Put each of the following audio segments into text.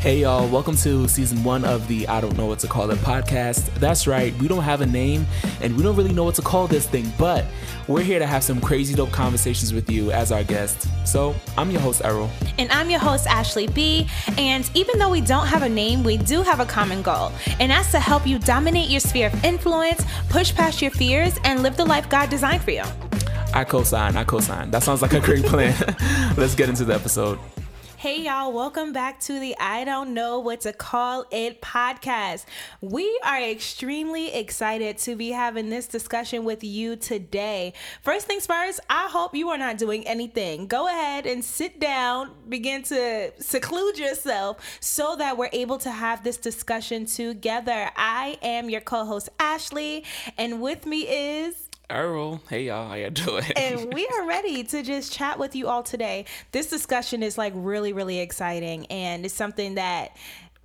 Hey y'all, welcome to season one of the I Don't Know What to Call It podcast. That's right, we don't have a name and we don't really know what to call this thing, but we're here to have some crazy dope conversations with you as our guest. So I'm your host, Errol. And I'm your host, Ashley B. And even though we don't have a name, we do have a common goal. And that's to help you dominate your sphere of influence, push past your fears, and live the life God designed for you. I co sign, I co sign. That sounds like a great plan. Let's get into the episode. Hey, y'all, welcome back to the I Don't Know What to Call It podcast. We are extremely excited to be having this discussion with you today. First things first, I hope you are not doing anything. Go ahead and sit down, begin to seclude yourself so that we're able to have this discussion together. I am your co host, Ashley, and with me is. Errol, hey y'all, how you doing? and we are ready to just chat with you all today. This discussion is like really, really exciting, and it's something that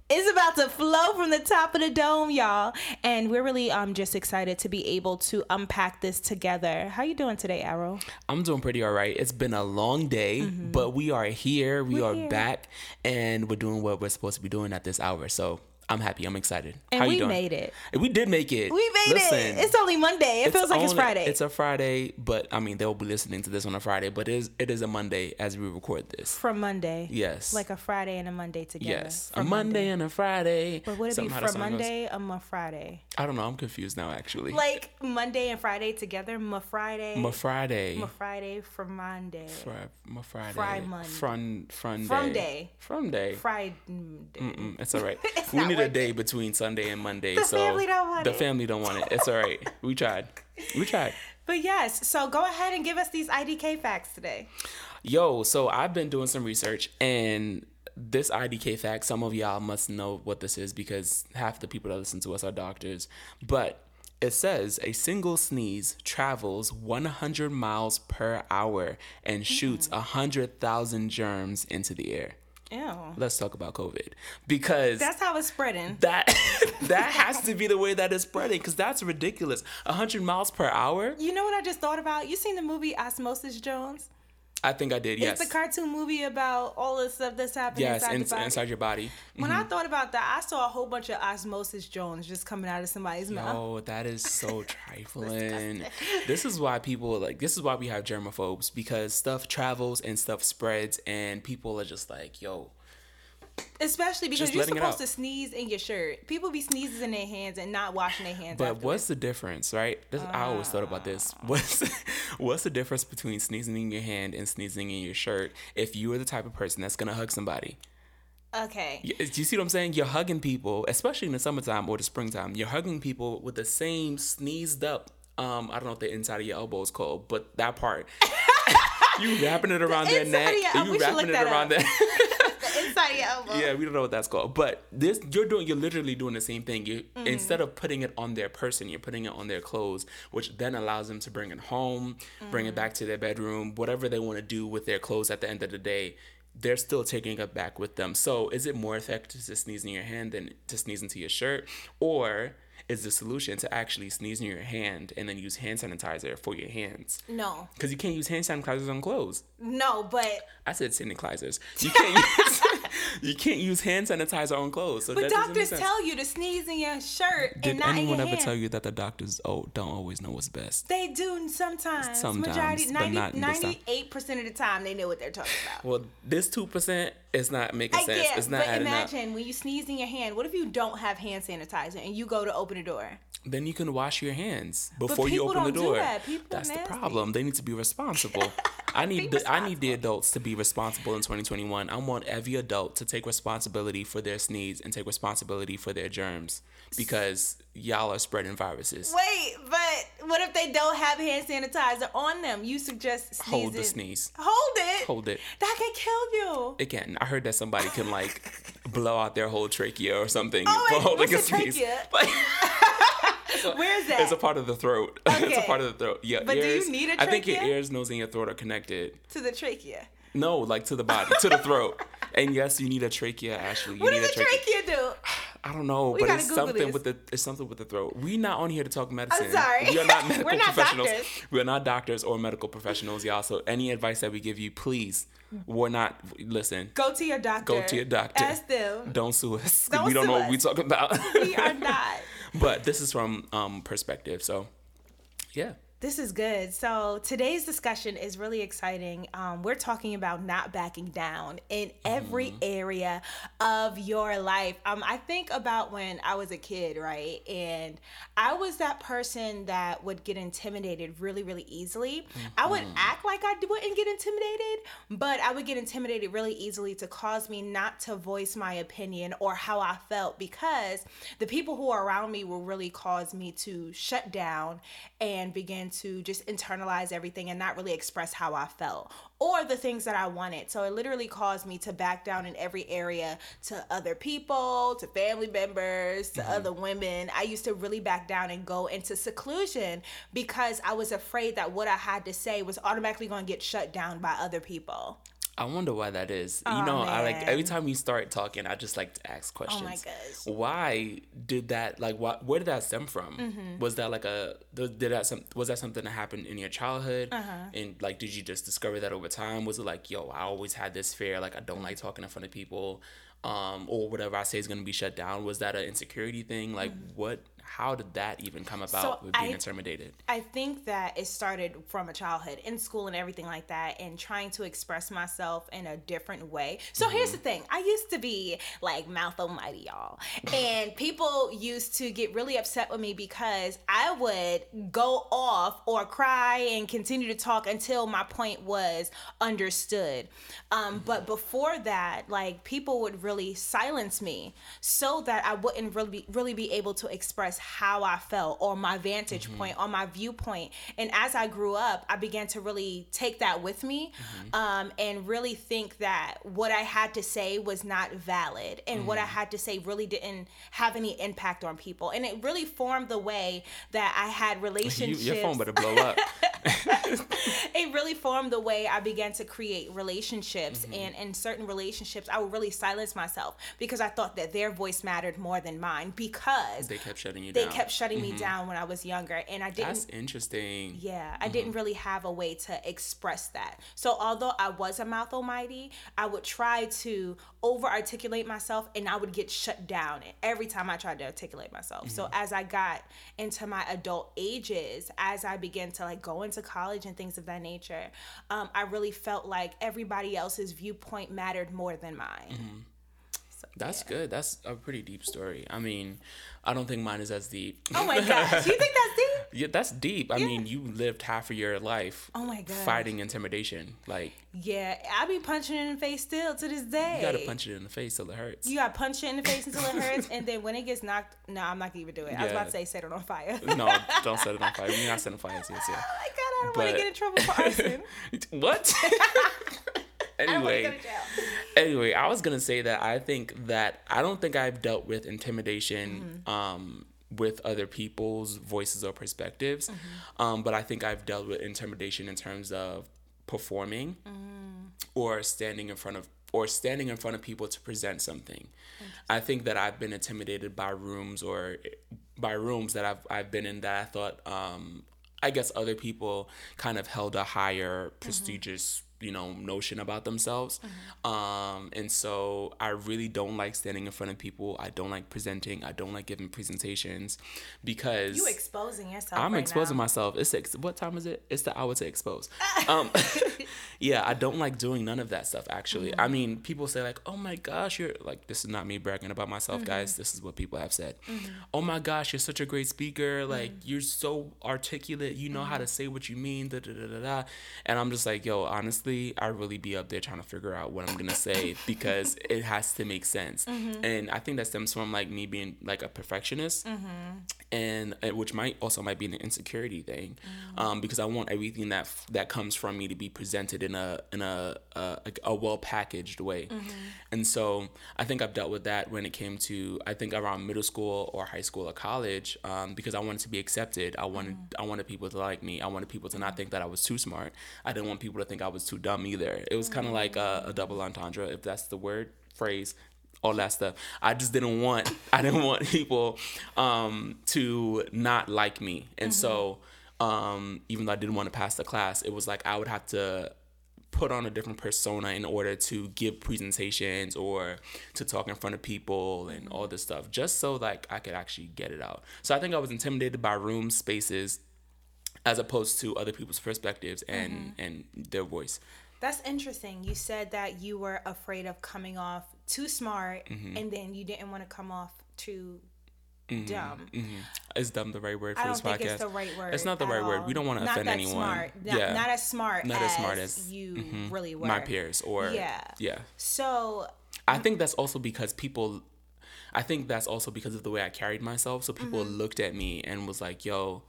is about to flow from the top of the dome, y'all. And we're really um just excited to be able to unpack this together. How you doing today, Errol? I'm doing pretty all right. It's been a long day, mm-hmm. but we are here. We we're are here. back, and we're doing what we're supposed to be doing at this hour. So I'm happy. I'm excited. And How we you doing? We made it. We did make it. We made Listen, it. It's only Monday. It feels like only, it's Friday. It's a Friday, but I mean they'll be listening to this on a Friday, but it is it is a Monday as we record this. From Monday. Yes. Like a Friday and a Monday together. Yes. From a Monday, Monday, and a Friday. But would it Something be from Monday or a Friday? I don't know. I'm confused now actually. Like Monday and Friday together. Ma Friday. Ma Friday. Ma Friday from Monday. Ma Friday. Fry Monday. From from mm, day. From day. Friday. It's all right. we need day between Sunday and Monday. The so family don't want the it. family don't want it. It's all right. We tried. We tried. But yes, so go ahead and give us these IDK facts today. Yo, so I've been doing some research and this IDK fact, some of y'all must know what this is because half the people that listen to us are doctors. But it says a single sneeze travels 100 miles per hour and shoots mm. 100,000 germs into the air. Ew. Let's talk about COVID because that's how it's spreading. That that has to be the way that it's spreading because that's ridiculous. 100 miles per hour. You know what I just thought about? You seen the movie Osmosis Jones? I think I did. Yes. It's the cartoon movie about all the stuff that's happening yes, inside, in, inside your body. When mm-hmm. I thought about that, I saw a whole bunch of osmosis Jones just coming out of somebody's Yo, mouth. Oh, that is so trifling. this is why people like. This is why we have germaphobes because stuff travels and stuff spreads, and people are just like, "Yo." Especially because you're supposed to sneeze in your shirt. People be sneezing in their hands and not washing their hands. But afterwards. what's the difference, right? This, uh, I always thought about this. Ah. What's what's the difference between sneezing in your hand and sneezing in your shirt? If you are the type of person that's gonna hug somebody. Okay. Do you see what I'm saying? You're hugging people, especially in the summertime or the springtime. You're hugging people with the same sneezed up. Um, I don't know what the inside of your elbow is called, but that part. you wrapping it around the their neck. You wrapping it around their inside your elbow. Yeah, we don't know what that's called. But this you're doing you're literally doing the same thing. You mm-hmm. instead of putting it on their person, you're putting it on their clothes, which then allows them to bring it home, mm-hmm. bring it mm-hmm. back to their bedroom, whatever they want to do with their clothes at the end of the day. They're still taking it back with them. So, is it more effective to sneeze in your hand than to sneeze into your shirt? Or is the solution to actually sneeze in your hand and then use hand sanitizer for your hands. No. Because you can't use hand sanitizers on clothes. No, but I said sanitizers. You can't use you can't use hand sanitizer on clothes. So but doctors tell you to sneeze in your shirt Did and not anyone in your ever tell you that the doctors oh don't always know what's best? They do sometimes. Sometimes, Majority, 90, 98 percent of the time they know what they're talking about. Well, this two percent is not making I sense. Get, it's not but imagine up. when you sneeze in your hand. What if you don't have hand sanitizer and you go to open the door? Then you can wash your hands before you open the door. That. That's the problem. They need to be responsible. I need the I need the adults to be responsible in 2021. I want every adult to take responsibility for their sneeze and take responsibility for their germs because y'all are spreading viruses. Wait, but what if they don't have hand sanitizer on them? You suggest sneezing. hold the sneeze. Hold it. Hold it. That can kill you. Again, I heard that somebody can like blow out their whole trachea or something oh, for holding a sneeze. But Where is that? It's a part of the throat. Okay. it's a part of the throat. Yeah. But ears, do you need a trachea? I think your ears, nose, and your throat are connected. To the trachea. No, like to the body, to the throat. And yes, you need a trachea, Ashley. You what need does a trachea. trachea do? I don't know, We but it's Google something this. with the it's something with the throat. We're not on here to talk medicine. sorry. We are not medical We're not professionals. doctors. We're not doctors or medical professionals, y'all. So any advice that we give you, please, we're not listen. Go to your doctor. Go to your doctor. Ask them. Don't sue us. Don't we don't know us. what we're talking about. We are not. But this is from um perspective. So yeah. This is good. So today's discussion is really exciting. Um, we're talking about not backing down in every Mm-hmm. area of your life. Um, I think about when I was a kid, right? And I was that person that would get intimidated really, really easily. I would Mm-hmm. act like I wouldn't get intimidated, but I would get intimidated really easily to cause me not to voice my opinion or how I felt because the people who are around me will really cause me to shut down and begin to just internalize everything and not really express how I felt or the things that I wanted. So it literally caused me to back down in every area to other people, to family members, to mm-hmm. other women. I used to really back down and go into seclusion because I was afraid that what I had to say was automatically going to get shut down by other people. I wonder why that is. Oh, you know, I like every time you start talking, I just like to ask questions. Oh my gosh. Why did that? Like, what? Where did that stem from? Mm-hmm. Was that like a? Did that some? Was that something that happened in your childhood? Uh-huh. And like, did you just discover that over time? Was it like, yo, I always had this fear, like I don't like talking in front of people, um, or whatever I say is gonna be shut down? Was that an insecurity thing? Like, what? How did that even come about Mm-hmm. So with being I- intimidated? I think that it started from a childhood in school and everything like that, and trying to express myself in a different way. So here's the thing I used to be like mouth almighty, y'all. And people used to get really upset with me because I would go off or cry and continue to talk until my point was understood. Um, but before that, like people would really silence me so that I wouldn't really be, really be able to express how I felt or my vantage mm-hmm. point or my viewpoint. And as I grew up, I began to really take that with me mm-hmm. um, and really think that what I had to say was not valid and what I mm-hmm. had to say really didn't have any impact on people. And it really formed the way that I had You, relationships your phone better blow up. it really formed the way I began to create relationships. And in certain relationships, I would really silence myself because I thought that their voice mattered more than mine because they kept shutting you they down. kept shutting me mm-hmm. down when I was younger. And I didn't. That's interesting. Yeah, I mm-hmm. didn't really have a way to express that. So although I was a mouth almighty, I would try to over articulate myself and I would get shut down every time I tried to articulate myself. So mm-hmm. as I got into my adult ages, as I began to like go into college and things of that nature, um, I really felt like everybody else's viewpoint mattered more than mine. So, That's good. That's a pretty deep story. I mean, I don't think mine is as deep. Oh my gosh, you think that's deep? Yeah, that's deep. I mean, you lived half of your life Oh my gosh. fighting intimidation. Like, Yeah, I be punching it in the face still to this day. you gotta punch it in the face till it hurts. You gotta punch it in the face until it hurts, and then when it gets knocked, no, I'm not gonna even do it. I was about to say set it on fire. no, don't set it on fire. You're not setting fires. Yes, yeah. Oh my god, I don't want to get in trouble for arson. what? I don't want to go anyway, jail. anyway, I was gonna say that I think that I don't think I've dealt with intimidation Mm-hmm. um, with other people's voices or perspectives, Mm-hmm. um, but I think I've dealt with intimidation in terms of performing Mm. or standing in front of or standing in front of people to present something. I think that I've been intimidated by rooms or by rooms that I've I've been in that I thought um, I guess other people kind of held a higher prestigious you know notion about themselves um and so i really don't like standing in front of people i don't like presenting i don't like giving presentations because You exposing yourself. I'm right exposing now. myself. It's ex- what time is it? It's the hour to expose. Um, yeah, I don't like doing none of that stuff. Actually, Mm-hmm. I mean, people say like, "Oh my gosh, you're like." This is not me bragging about myself, Mm-hmm. guys. This is what people have said. Oh my gosh, you're such a great speaker. Like Mm-hmm. you're so articulate. You know how to say what you mean. Da, da, da, da, da. And I'm just like, yo, honestly, I really be up there trying to figure out what I'm gonna say because it has to make sense. Mm-hmm. And I think that stems from like me being like a perfectionist and uh, which might also might be an insecurity thing um, because I want everything that that comes from me to be presented in a in a a, a well packaged way, and so I think I've dealt with that when it came to I think around middle school or high school or college um, because I wanted to be accepted. I wanted I wanted people to like me. I wanted people to not think that I was too smart. I didn't want people to think I was too dumb either. It was kind of like a, a double entendre, if that's the word phrase all that stuff. I just didn't want I didn't want people um, to not like me, and mm-hmm. so um, even though I didn't want to pass the class, it was like I would have to put on a different persona in order to give presentations or to talk in front of people and all this stuff just so like I could actually get it out. So I think I was intimidated by room spaces as opposed to other people's perspectives and mm-hmm. and their voice. That's interesting. You said that you were afraid of coming off too smart mm-hmm. and then you didn't want to come off too mm-hmm. dumb. Mm-hmm. Is dumb the right word for I don't this think podcast? It's the right word. It's not the right all. word. We don't want to offend anyone. Smart. Not, yeah. not as smart. Not as, as smart as you mm-hmm. really were. My peers or yeah. Yeah. So I think that's also because people. I think that's also because of the way I carried myself. So people mm-hmm. looked at me and was like, "Yo."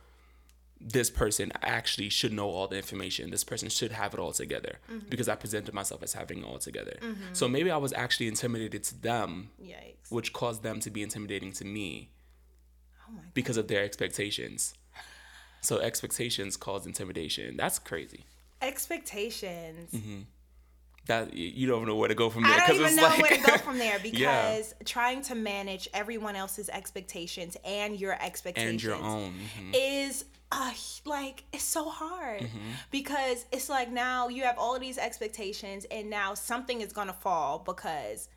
This person actually should know all the information. This person should have it all together mm-hmm. because I presented myself as having it all together. Mm-hmm. So maybe I was actually intimidated to them, Yikes. which caused them to be intimidating to me oh because of their expectations. So expectations cause intimidation. That's crazy. Expectations. Mm-hmm. That you don't know where to go from there. I don't even know like... where to go from there because yeah. trying to manage everyone else's expectations and your expectations and your own mm-hmm. is uh, like it's so hard mm-hmm. because it's like now you have all of these expectations and now something is gonna fall because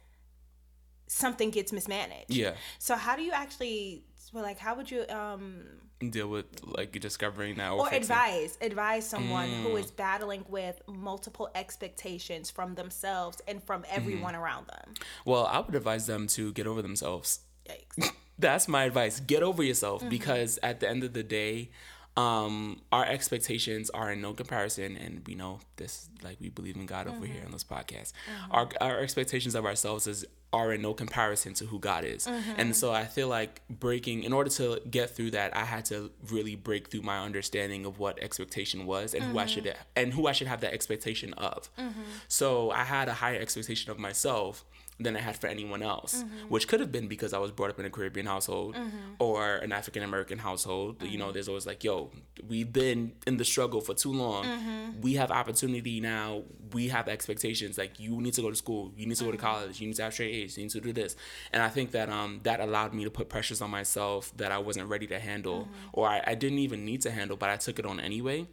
something gets mismanaged. Yeah. So how do you actually well, like how would you um deal with like discovering that or, or advise advise someone mm. who is battling with multiple expectations from themselves and from everyone mm. around them? Well, I would advise them to get over themselves. Yikes. That's my advice. Get over yourself mm-hmm. because at the end of the day, um, our expectations are in no comparison, and we know this, like we believe in God mm-hmm. over here on this podcast. Mm-hmm. Our our expectations of ourselves is are in no comparison to who God is, mm-hmm. and so I feel like breaking in order to get through that, I had to really break through my understanding of what expectation was and who I should mm-hmm. and who I should have that expectation of. Mm-hmm. So I had a higher expectation of myself than I had for anyone else, mm-hmm. which could have been because I was brought up in a Caribbean household mm-hmm. or an African American household. Mm-hmm. You know, mm-hmm. there's always like, yo, we've been in the struggle for too long. Mm-hmm. We have opportunity now. We have expectations. Like, you need to go to school. You need to go to mm-hmm. college. You need to have straight A's. You need to do this. And I think that um that allowed me to put pressures on myself that I wasn't ready to handle or I, I, didn't even need to handle, but I took it on anyway.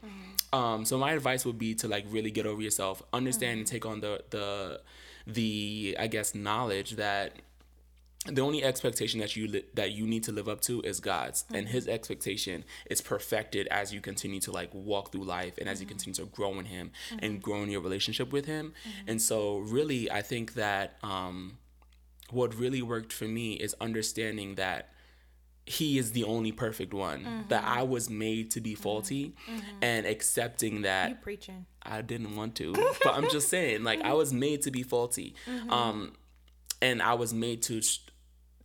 Um, so my advice would be to like really get over yourself, understand and take on the the the I guess knowledge that the only expectation that you li- that you need to live up to is God's, mm-hmm. and His expectation is perfected as you continue to like walk through life and as you mm-hmm. continue to grow in Him mm-hmm. and grow in your relationship with Him. Mm-hmm. And so, really, I think that um, what really worked for me is understanding that he is the only perfect one mm-hmm. that i was made to be mm-hmm. faulty mm-hmm. and accepting that you preaching i didn't want to but i'm just saying like i was made to be faulty mm-hmm. um and i was made to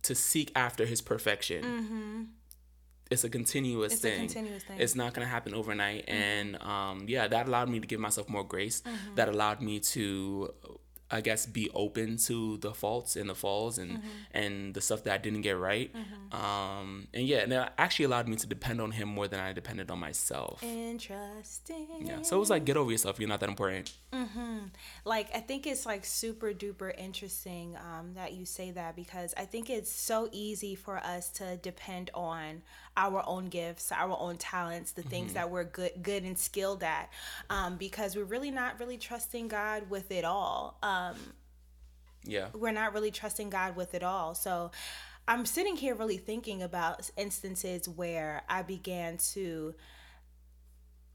to seek after his perfection mm-hmm. it's a continuous it's thing. A continuous thing. It's not gonna happen overnight, mm-hmm. and um, yeah, that allowed me to give myself more grace. That allowed me to I guess be open to the faults and the falls and mm-hmm. and the stuff that I didn't get right. Mm-hmm. Um, and yeah, and it actually allowed me to depend on him more than I depended on myself. Interesting. Yeah. So it was like get over yourself. You're not that important. Mm-hmm. Like I think it's like super duper interesting um, that you say that because I think it's so easy for us to depend on our own gifts, our own talents, the things mm-hmm. that we're good good and skilled at, um, because we're really not really trusting God with it all. Um, yeah, we're not really trusting God with it all. So. I'm sitting here really thinking about instances where I began to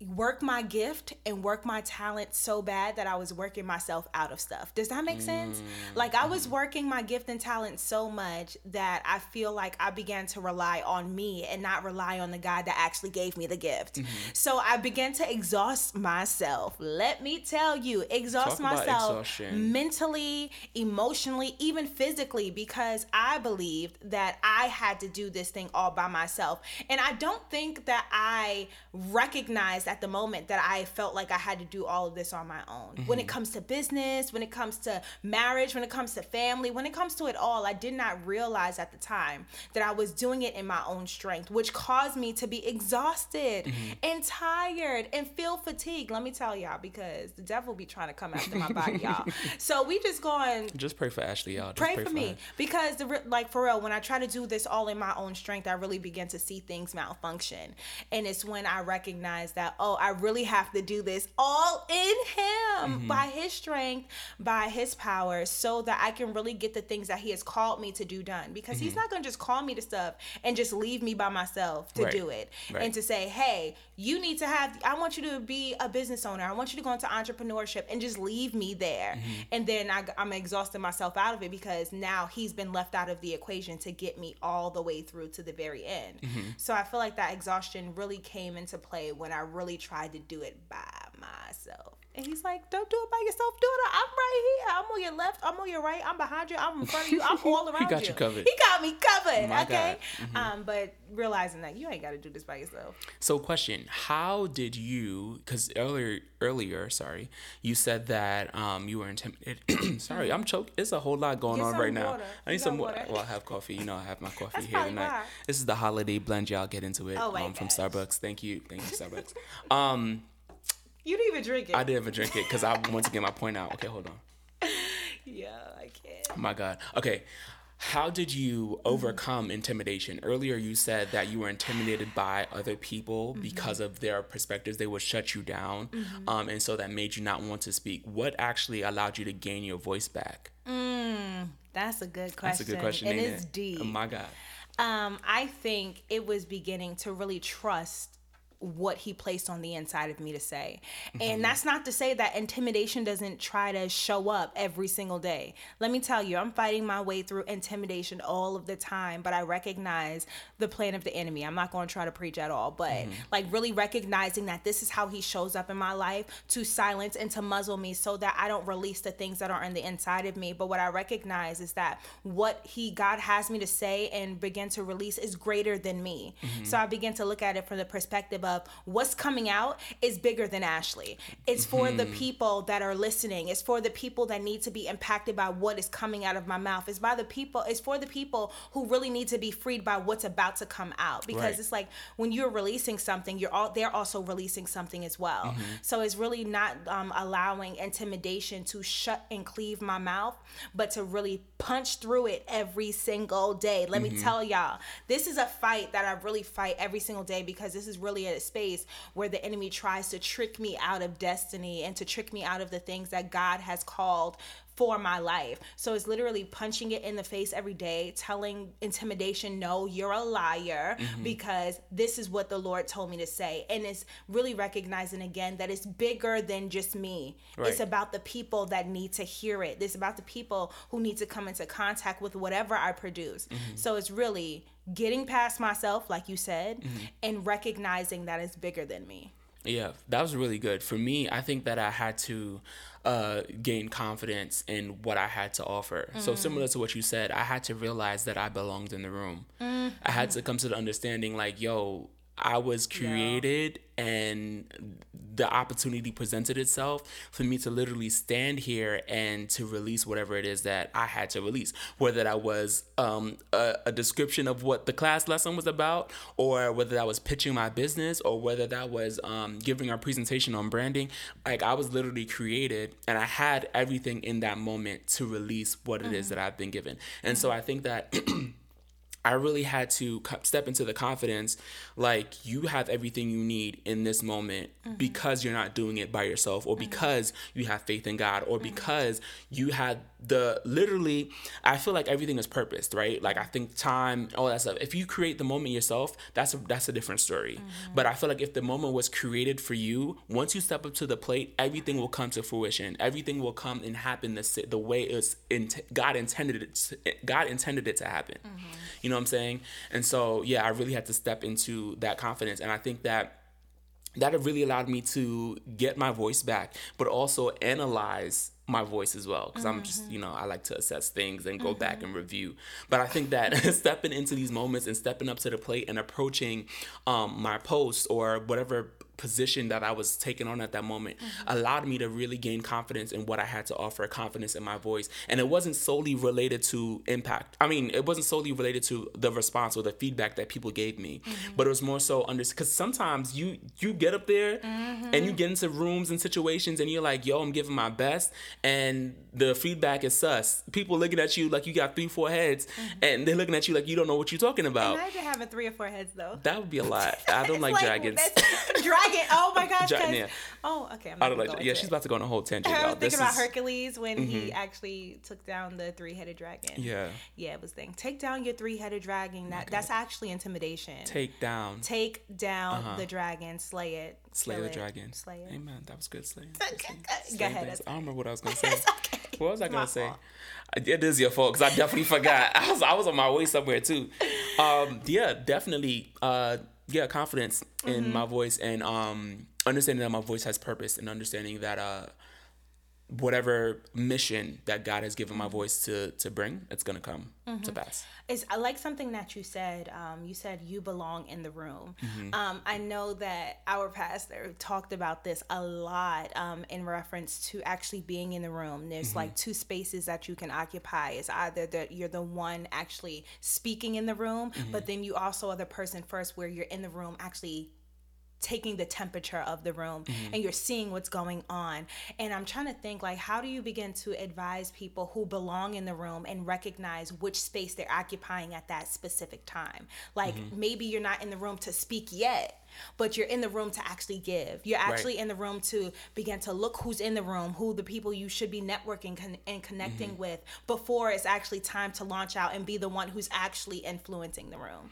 work my gift and work my talent so bad that I was working myself out of stuff. Does that make sense? Mm-hmm. Like I was mm-hmm. working my gift and talent so much that I feel like I began to rely on me and not rely on the God that actually gave me the gift. Mm-hmm. So I began to exhaust myself. Let me tell you, exhaust Talk myself mentally, emotionally, even physically because I believed that I had to do this thing all by myself. And I don't think that I recognized realized at the moment that I felt like I had to do all of this on my own. When it mm-hmm. comes to business, when it comes to marriage, when it comes to family, when it comes to it all, I did not realize at the time that I was doing it in my own strength, which caused me to be exhausted mm-hmm. and tired and feel fatigued. Let me tell y'all, because the devil be trying to come after my body, y'all. So we just going Just pray for Ashley, y'all. Just pray, for me her. because the like for real when i try to do this all in my own strength i really begin to see things malfunction and it's when i recognize that oh i really have to do this all in him Mm-hmm. by his strength by his power so that i can really get the things that he has called me to do done because he's not going to just call me to stuff and just leave me by myself to Mm-hmm. Right. do it Right. and to say hey you need to have i want you to be a business owner i want you to go into entrepreneurship and just leave me there Mm-hmm. and then I, i'm exhausting myself out of it because now he's been left out of the equation to get me all the way through to the very end Mm-hmm. so i feel like that exhaustion really came into play when i really tried to do it by myself and he's like, "Don't do it by yourself. Do it. I'm right here. I'm on your left. I'm on your right. I'm behind you. I'm in front of you. I'm all around he got you covered. He got me covered. My okay. Mm-hmm. Um, but realizing that you ain't got to do this by yourself. So, question: How did you? Because earlier, earlier, sorry, you said that um you were intimidated. sorry, I'm choked. It's a whole lot going Get on right now. I need some water. water? Well, I have coffee. You know, I have my coffee That's here tonight. why. This is the holiday blend. Y'all get into it. Oh my um, from. Starbucks. Thank you, thank you, Starbucks. um, You didn't even drink it. I didn't even drink it because I want to get my point out. Okay, hold on. Yeah, I can't. Oh my God. Okay. How did you overcome intimidation? Earlier, you said that you were intimidated by other people because of their perspectives. They would shut you down. Um, and so that made you not want to speak. What actually allowed you to gain your voice back? That's a good question. That's a good question. And it's it? deep. Oh my God. Um, I think it was beginning to really trust what he placed on the inside of me to say. And mm-hmm. that's not to say that intimidation doesn't try to show up every single day. Let me tell you, I'm fighting my way through intimidation all of the time, but I recognize the plan of the enemy. I'm not going to try to preach at all, but mm-hmm. like really recognizing that this is how he shows up in my life to silence and to muzzle me so that I don't release the things that are in the inside of me. But what I recognize is that what he God has me to say and begin to release is greater than me. Mm-hmm. So I begin to look at it from the perspective of what's coming out is bigger than Ashley. It's for the mm-hmm. people that are listening. It's for the people that need to be impacted by what is coming out of my mouth. It's by the people. It's for the people who really need to be freed by what's about to come out. Because Right. it's like when you're releasing something, you're all they're also releasing something as well. Mm-hmm. So it's really not um, allowing intimidation to shut and cleave my mouth, but to really punch through it every single day. Let me mm-hmm. tell y'all, this is a fight that I really fight every single day because this is really a space where the enemy tries to trick me out of destiny and to trick me out of the things that God has called for my life. So it's literally punching it in the face every day, telling intimidation, no, you're a liar mm-hmm. because this is what the Lord told me to say. And it's really recognizing again that it's bigger than just me. It's about the people that need to hear it. It's about the people who need to come into contact with whatever I produce. Mm-hmm. So it's really getting past myself, like you said, mm-hmm. and recognizing that it's bigger than me. Yeah, that was really good. For me, I think that I had to uh, gain confidence in what I had to offer. So, similar to what you said, I had to realize that I belonged in the room. I had to come to the understanding like, yo, I was created and the opportunity presented itself for me to literally stand here and to release whatever it is that I had to release. Whether that was um, a, a description of what the class lesson was about, or whether that was pitching my business, or whether that was um, giving a presentation on branding. Like I was literally created and I had everything in that moment to release what it is that I've been given. And so I think that. I really had to step into the confidence like you have everything you need in this moment mm-hmm. because you're not doing it by yourself or mm-hmm. because you have faith in God or mm-hmm. because you had the literally I feel like everything is purposed, right? Like I think time, all that stuff. If you create the moment yourself, that's a, that's a different story. But I feel like if the moment was created for you, once you step up to the plate, everything will come to fruition. Everything will come and happen the the way it's in, God intended it. to- God intended it to happen. You know what I'm saying? And so, yeah, I really had to step into that confidence. And I think that that really allowed me to get my voice back, but also analyze my voice as well. Because I'm just, you know, I like to assess things and go back and review. But I think that stepping into these moments and stepping up to the plate and approaching um, my posts or whatever position that I was taking on at that moment mm-hmm. allowed me to really gain confidence in what I had to offer, confidence in my voice. And it wasn't solely related to impact. I mean, it wasn't solely related to the response or the feedback that people gave me, mm-hmm. but it was more so under because sometimes you you get up there mm-hmm. and you get into rooms and situations and you're like, yo, I'm giving my best, and the feedback is sus. People looking at you like you got three, four heads, and they're looking at you like you don't know what you're talking about. Imagine having three or four heads though. That would be a lot. I don't It's like, dragons. Oh my gosh. Oh, okay. I'm not gonna like. go Yeah, she's it. about to go on a whole tangent. I was thinking This about is- Mm-hmm. Hercules when he actually took down the three-headed dragon. Yeah. Yeah, it was thing. Take down your three-headed dragon. That that's actually intimidation. Take down. Take down the dragon, slay it. Slay the it, dragon. Slay it. Amen. That was good. Slay. Go ahead, I don't remember what I was gonna say. Okay. What was I gonna My say? fault. It is your fault because I definitely forgot. I was I was on my way somewhere too. Um, yeah, definitely. Uh, yeah, confidence in Mm-hmm. my voice and um, understanding that my voice has purpose and understanding that uh, whatever mission that God has given my voice to to bring, it's gonna come Mm-hmm. to pass. It's I like something that you said. Um, you said you belong in the room. Mm-hmm. Um, I know that our pastor talked about this a lot um, in reference to actually being in the room. There's Mm-hmm. like two spaces that you can occupy. It's either that you're the one actually speaking in the room, Mm-hmm. but then you also are the person first where you're in the room actually taking the temperature of the room mm-hmm. and you're seeing what's going on. And i'm trying to think like how do you begin to advise people who belong in the room and recognize which space they're occupying at that specific time? Like mm-hmm. maybe you're not in the room to speak yet but you're in the room to actually give. You're actually in the room to begin to look who's in the room who the people you should be networking con- and connecting mm-hmm. with before it's actually time to launch out and be the one who's actually influencing the room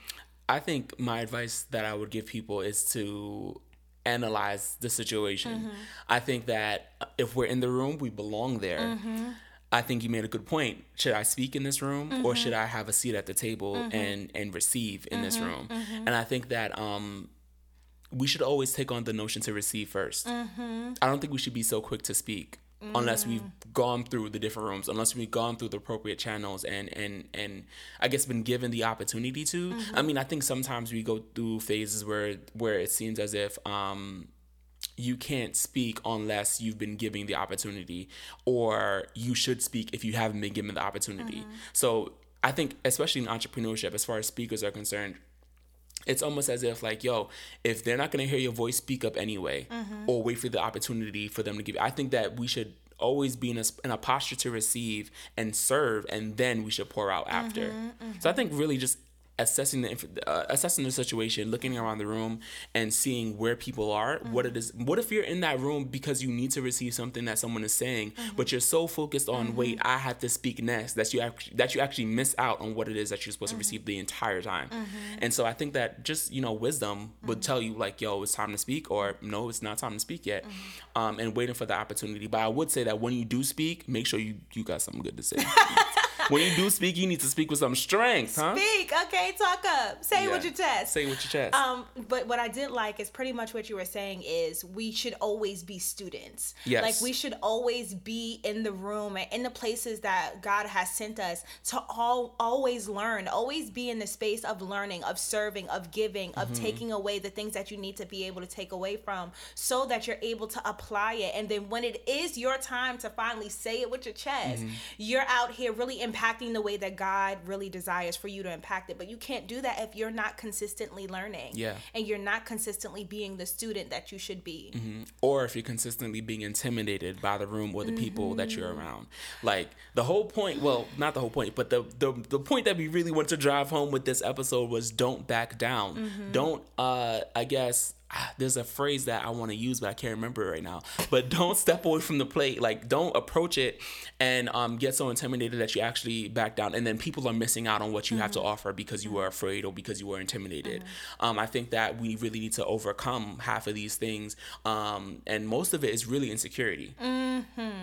I think my advice that I would give people is to analyze the situation. Mm-hmm. I think that if we're in the room, we belong there. Mm-hmm. I think you made a good point. Should I speak in this room Mm-hmm. or should I have a seat at the table and and receive in this Mm-hmm. room? And I think that um we should always take on the notion to receive 1st Mm-hmm. I don't think we should be so quick to speak unless we've gone through the different rooms, unless we've gone through the appropriate channels and and and I guess been given the opportunity to. Mm-hmm. I mean, I think sometimes we go through phases where where it seems as if um you can't speak unless you've been given the opportunity or you should speak if you haven't been given the opportunity. So, I think especially in entrepreneurship as far as speakers are concerned, it's almost as if like yo if they're not going to hear your voice speak up anyway mm-hmm. or wait for the opportunity for them to give i think that we should always be in a, in a posture to receive and serve and then we should pour out after. Mm-hmm, so i mm-hmm. think really just assessing the uh, assessing the situation looking around the room and seeing where people are. What it is what if you're in that room because you need to receive something that someone is saying mm-hmm. but you're so focused on wait mm-hmm. i have to speak next that you actually that you actually miss out on what it is that you're supposed to mm-hmm. receive the entire time. And so i think that just you know wisdom would tell you like yo it's time to speak or no it's not time to speak yet um, and waiting for the opportunity. But i would say that when you do speak make sure you you got something good to say. When you do speak you need to speak with some strength huh? Speak okay talk up say it with Yeah. your chest say it with your chest Um, but what I did like is pretty much what you were saying is we should always be students. Yes. Like we should always be in the room and in the places that God has sent us to all always learn, always be in the space of learning, of serving, of giving, of Mm-hmm. taking away the things that you need to be able to take away from so that you're able to apply it. And then when it is your time to finally say it with your chest, Mm-hmm. you're out here really impacting the way that God really desires for you to impact it. But you can't do that if you're not consistently learning Yeah. and you're not consistently being the student that you should be. or if you're consistently being intimidated by the room or the people that you're Mm-hmm. around. Like the whole point, well, not the whole point, but the the, the point that we really want to drive home with this episode was don't back down. Mm-hmm. Don't uh I guess there's a phrase that I want to use but I can't remember it right now. But don't step away from the plate. Like don't approach it and um get so intimidated that you actually back down and then people are missing out on what you have to offer because you were afraid or because you were intimidated. Um I think that we really need to overcome half of these things. Um and most of it is really insecurity.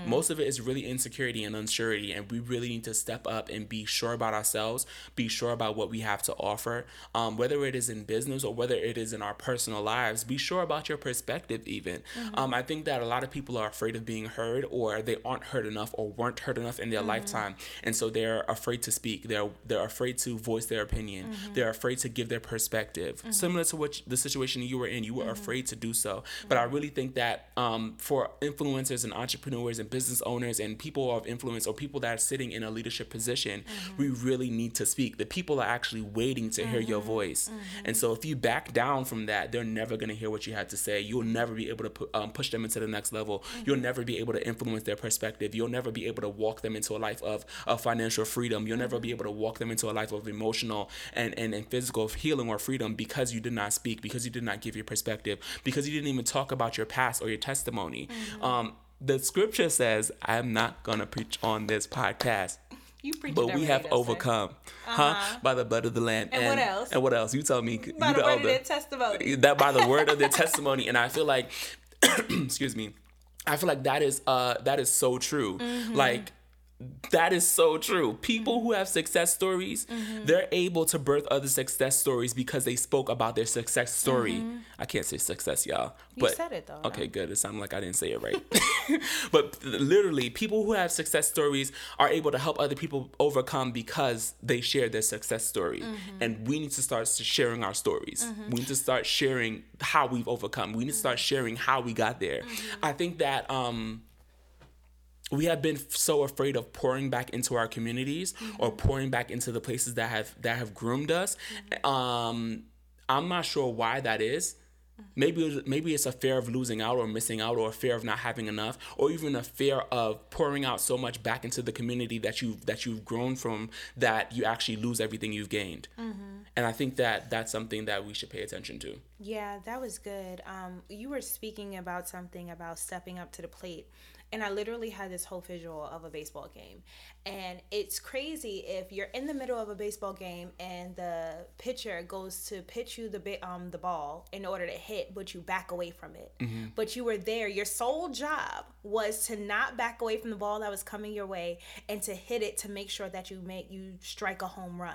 Most of it is really insecurity and unsurety, and we really need to step up and be sure about ourselves, be sure about what we have to offer, um, whether it is in business or whether it is in our personal lives. Lives. Be sure about your perspective, even. Mm-hmm. Um, I think that a lot of people are afraid of being heard, or they aren't heard enough, or weren't heard enough in their Mm-hmm. lifetime, and so they're afraid to speak. They're they're afraid to voice their opinion. Mm-hmm. They're afraid to give their perspective. Similar to what the situation you were in, you were Mm-hmm. afraid to do so. But I really think that um, for influencers and entrepreneurs and business owners and people of influence or people that are sitting in a leadership position, we really need to speak. The people are actually waiting to hear your voice. And so if you back down from that, they're never going to hear what you had to say. You'll never be able to pu- um, push them into the next level. You'll never be able to influence their perspective. You'll never be able to walk them into a life of, of financial freedom. You'll never be able to walk them into a life of emotional and, and, and physical healing or freedom because you did not speak, because you did not give your perspective, because you didn't even talk about your past or your testimony. Um, the scripture says, I'm not going to preach on this podcast You preach but we have overcome, huh? By the blood of the Lamb. And what else? And what else? You tell me. By you the word of their testimony. That by the word of their testimony, and I feel like, excuse me, I feel like that is uh that is so true. Mm-hmm. Like that is so true. People who have success stories, Mm-hmm. they're able to birth other success stories because they spoke about their success story. I can't say success, y'all. Mm-hmm. You But said it, though, Okay, good. It sounded like I didn't say it right. but literally, people who have success stories are able to help other people overcome because they share their success story. Mm-hmm. And we need to start sharing our stories. We need to start sharing how we've overcome. We need to start Mm-hmm. sharing how we got there. I think that um we have been so afraid of pouring back into our communities or pouring back into the places that have that have groomed us. Um, I'm not sure why that is. Maybe maybe it's a fear of losing out or missing out, or a fear of not having enough, or even a fear of pouring out so much back into the community that you that you've grown from that you actually lose everything you've gained. And I think that that's something that we should pay attention to. Yeah, that was good. Um, you were speaking about something about stepping up to the plate. And I literally had this whole visual of a baseball game. And it's crazy if you're in the middle of a baseball game and the pitcher goes to pitch you the um the ball in order to hit, but you back away from it. But you were there. Your sole job was to not back away from the ball that was coming your way and to hit it to make sure that you make you strike a home run.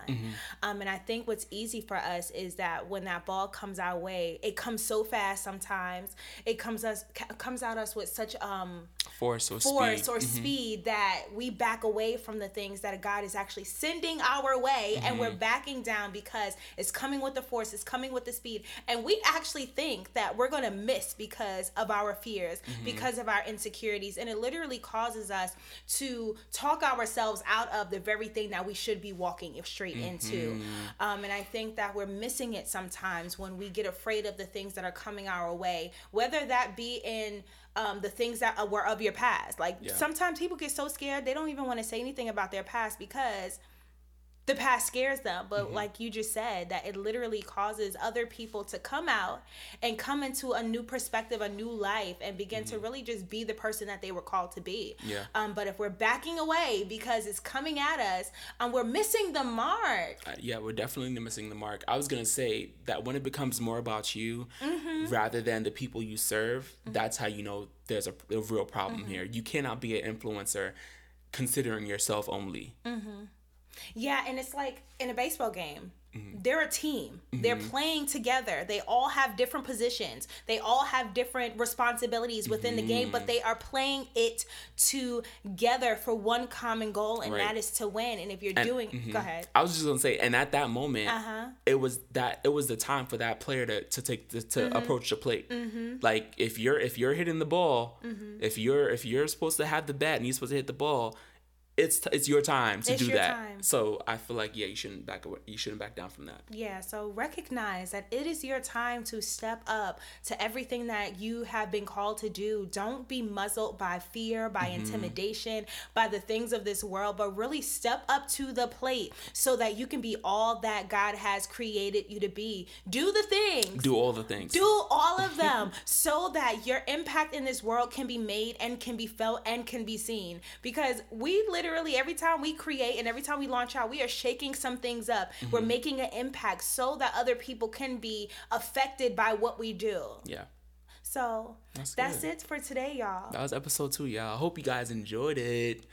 Um, and I think what's easy for us is that when that ball comes our way, it comes so fast sometimes. It comes us comes at us with such um Force or force speed. or mm-hmm. speed that we back away from the things that God is actually sending our way and we're mm-hmm. backing down because it's coming with the force, it's coming with the speed. And we actually think that we're going to miss because of our fears, mm-hmm. because of our insecurities. And it literally causes us to talk ourselves out of the very thing that we should be walking straight into. Um, and I think that we're missing it sometimes when we get afraid of the things that are coming our way, whether that be in um, the things that uh, were of your past. Like Yeah. sometimes people get so scared they don't even want to say anything about their past because the past scares them. But like you just said, that it literally causes other people to come out and come into a new perspective, a new life, and begin to really just be the person that they were called to be. Yeah. Um, but if we're backing away because it's coming at us, and we're missing the mark. Uh, yeah, we're definitely missing the mark. I was gonna say that when it becomes more about you Mm-hmm. rather than the people you serve, that's how you know there's a, a real problem Mm-hmm. here. You cannot be an influencer considering yourself only. Yeah, and it's like in a baseball game. Mm-hmm. They're a team. They're playing together. They all have different positions. They all have different responsibilities within the game, Mm-hmm. but they are playing it together for one common goal, and Right. that is to win. And if you're doing, go ahead. I was just gonna say, and at that moment, Uh-huh. it was that it was the time for that player to, to take the, to Mm-hmm. approach the plate. Like if you're if you're hitting the ball, Mm-hmm. if you're if you're supposed to have the bat and you're supposed to hit the ball, it's t- it's your time to It's do that. time. So I feel like yeah, you shouldn't back away. You shouldn't back down from that. Yeah, so recognize that it is your time to step up to everything that you have been called to do. Don't be muzzled by fear, by Mm-hmm. intimidation, by the things of this world, but really step up to the plate so that you can be all that God has created you to be. Do the things. Do all the things. Do all of them so that your impact in this world can be made and can be felt and can be seen. Because we literally, every time we create and every time we launch out, we are shaking some things up. We're Mm-hmm. making an impact so that other people can be affected by what we do. yeah. So That's that's, it for today, y'all. That was episode two, y'all. I hope you guys enjoyed it.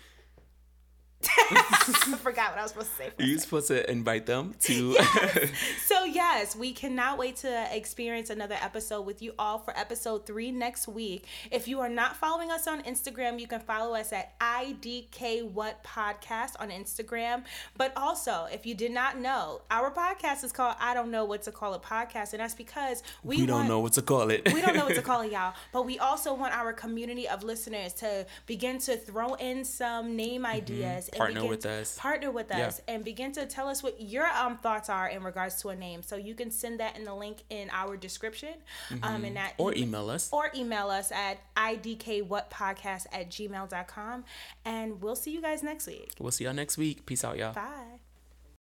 I forgot what I was supposed to say. for a You're supposed to invite them to. So yes, we cannot wait to experience another episode with you all for episode three next week. If you are not following us on Instagram, you can follow us at IDK What Podcast on Instagram. But also, if you did not know, our podcast is called I Don't Know What to Call It Podcast, and that's because we, we don't want- know what to call it. we don't know what to call it, y'all. But we also want our community of listeners to begin to throw in some name ideas Mm-hmm. Partner with us. Partner with Yeah. us and begin to tell us what your um thoughts are in regards to a name. So you can send that in the link in our description. Um and that Mm-hmm. or email us. or email us at idkwhatpodcast at gmail.com. And we'll see you guys next week. We'll see y'all next week. Peace out, y'all. Bye.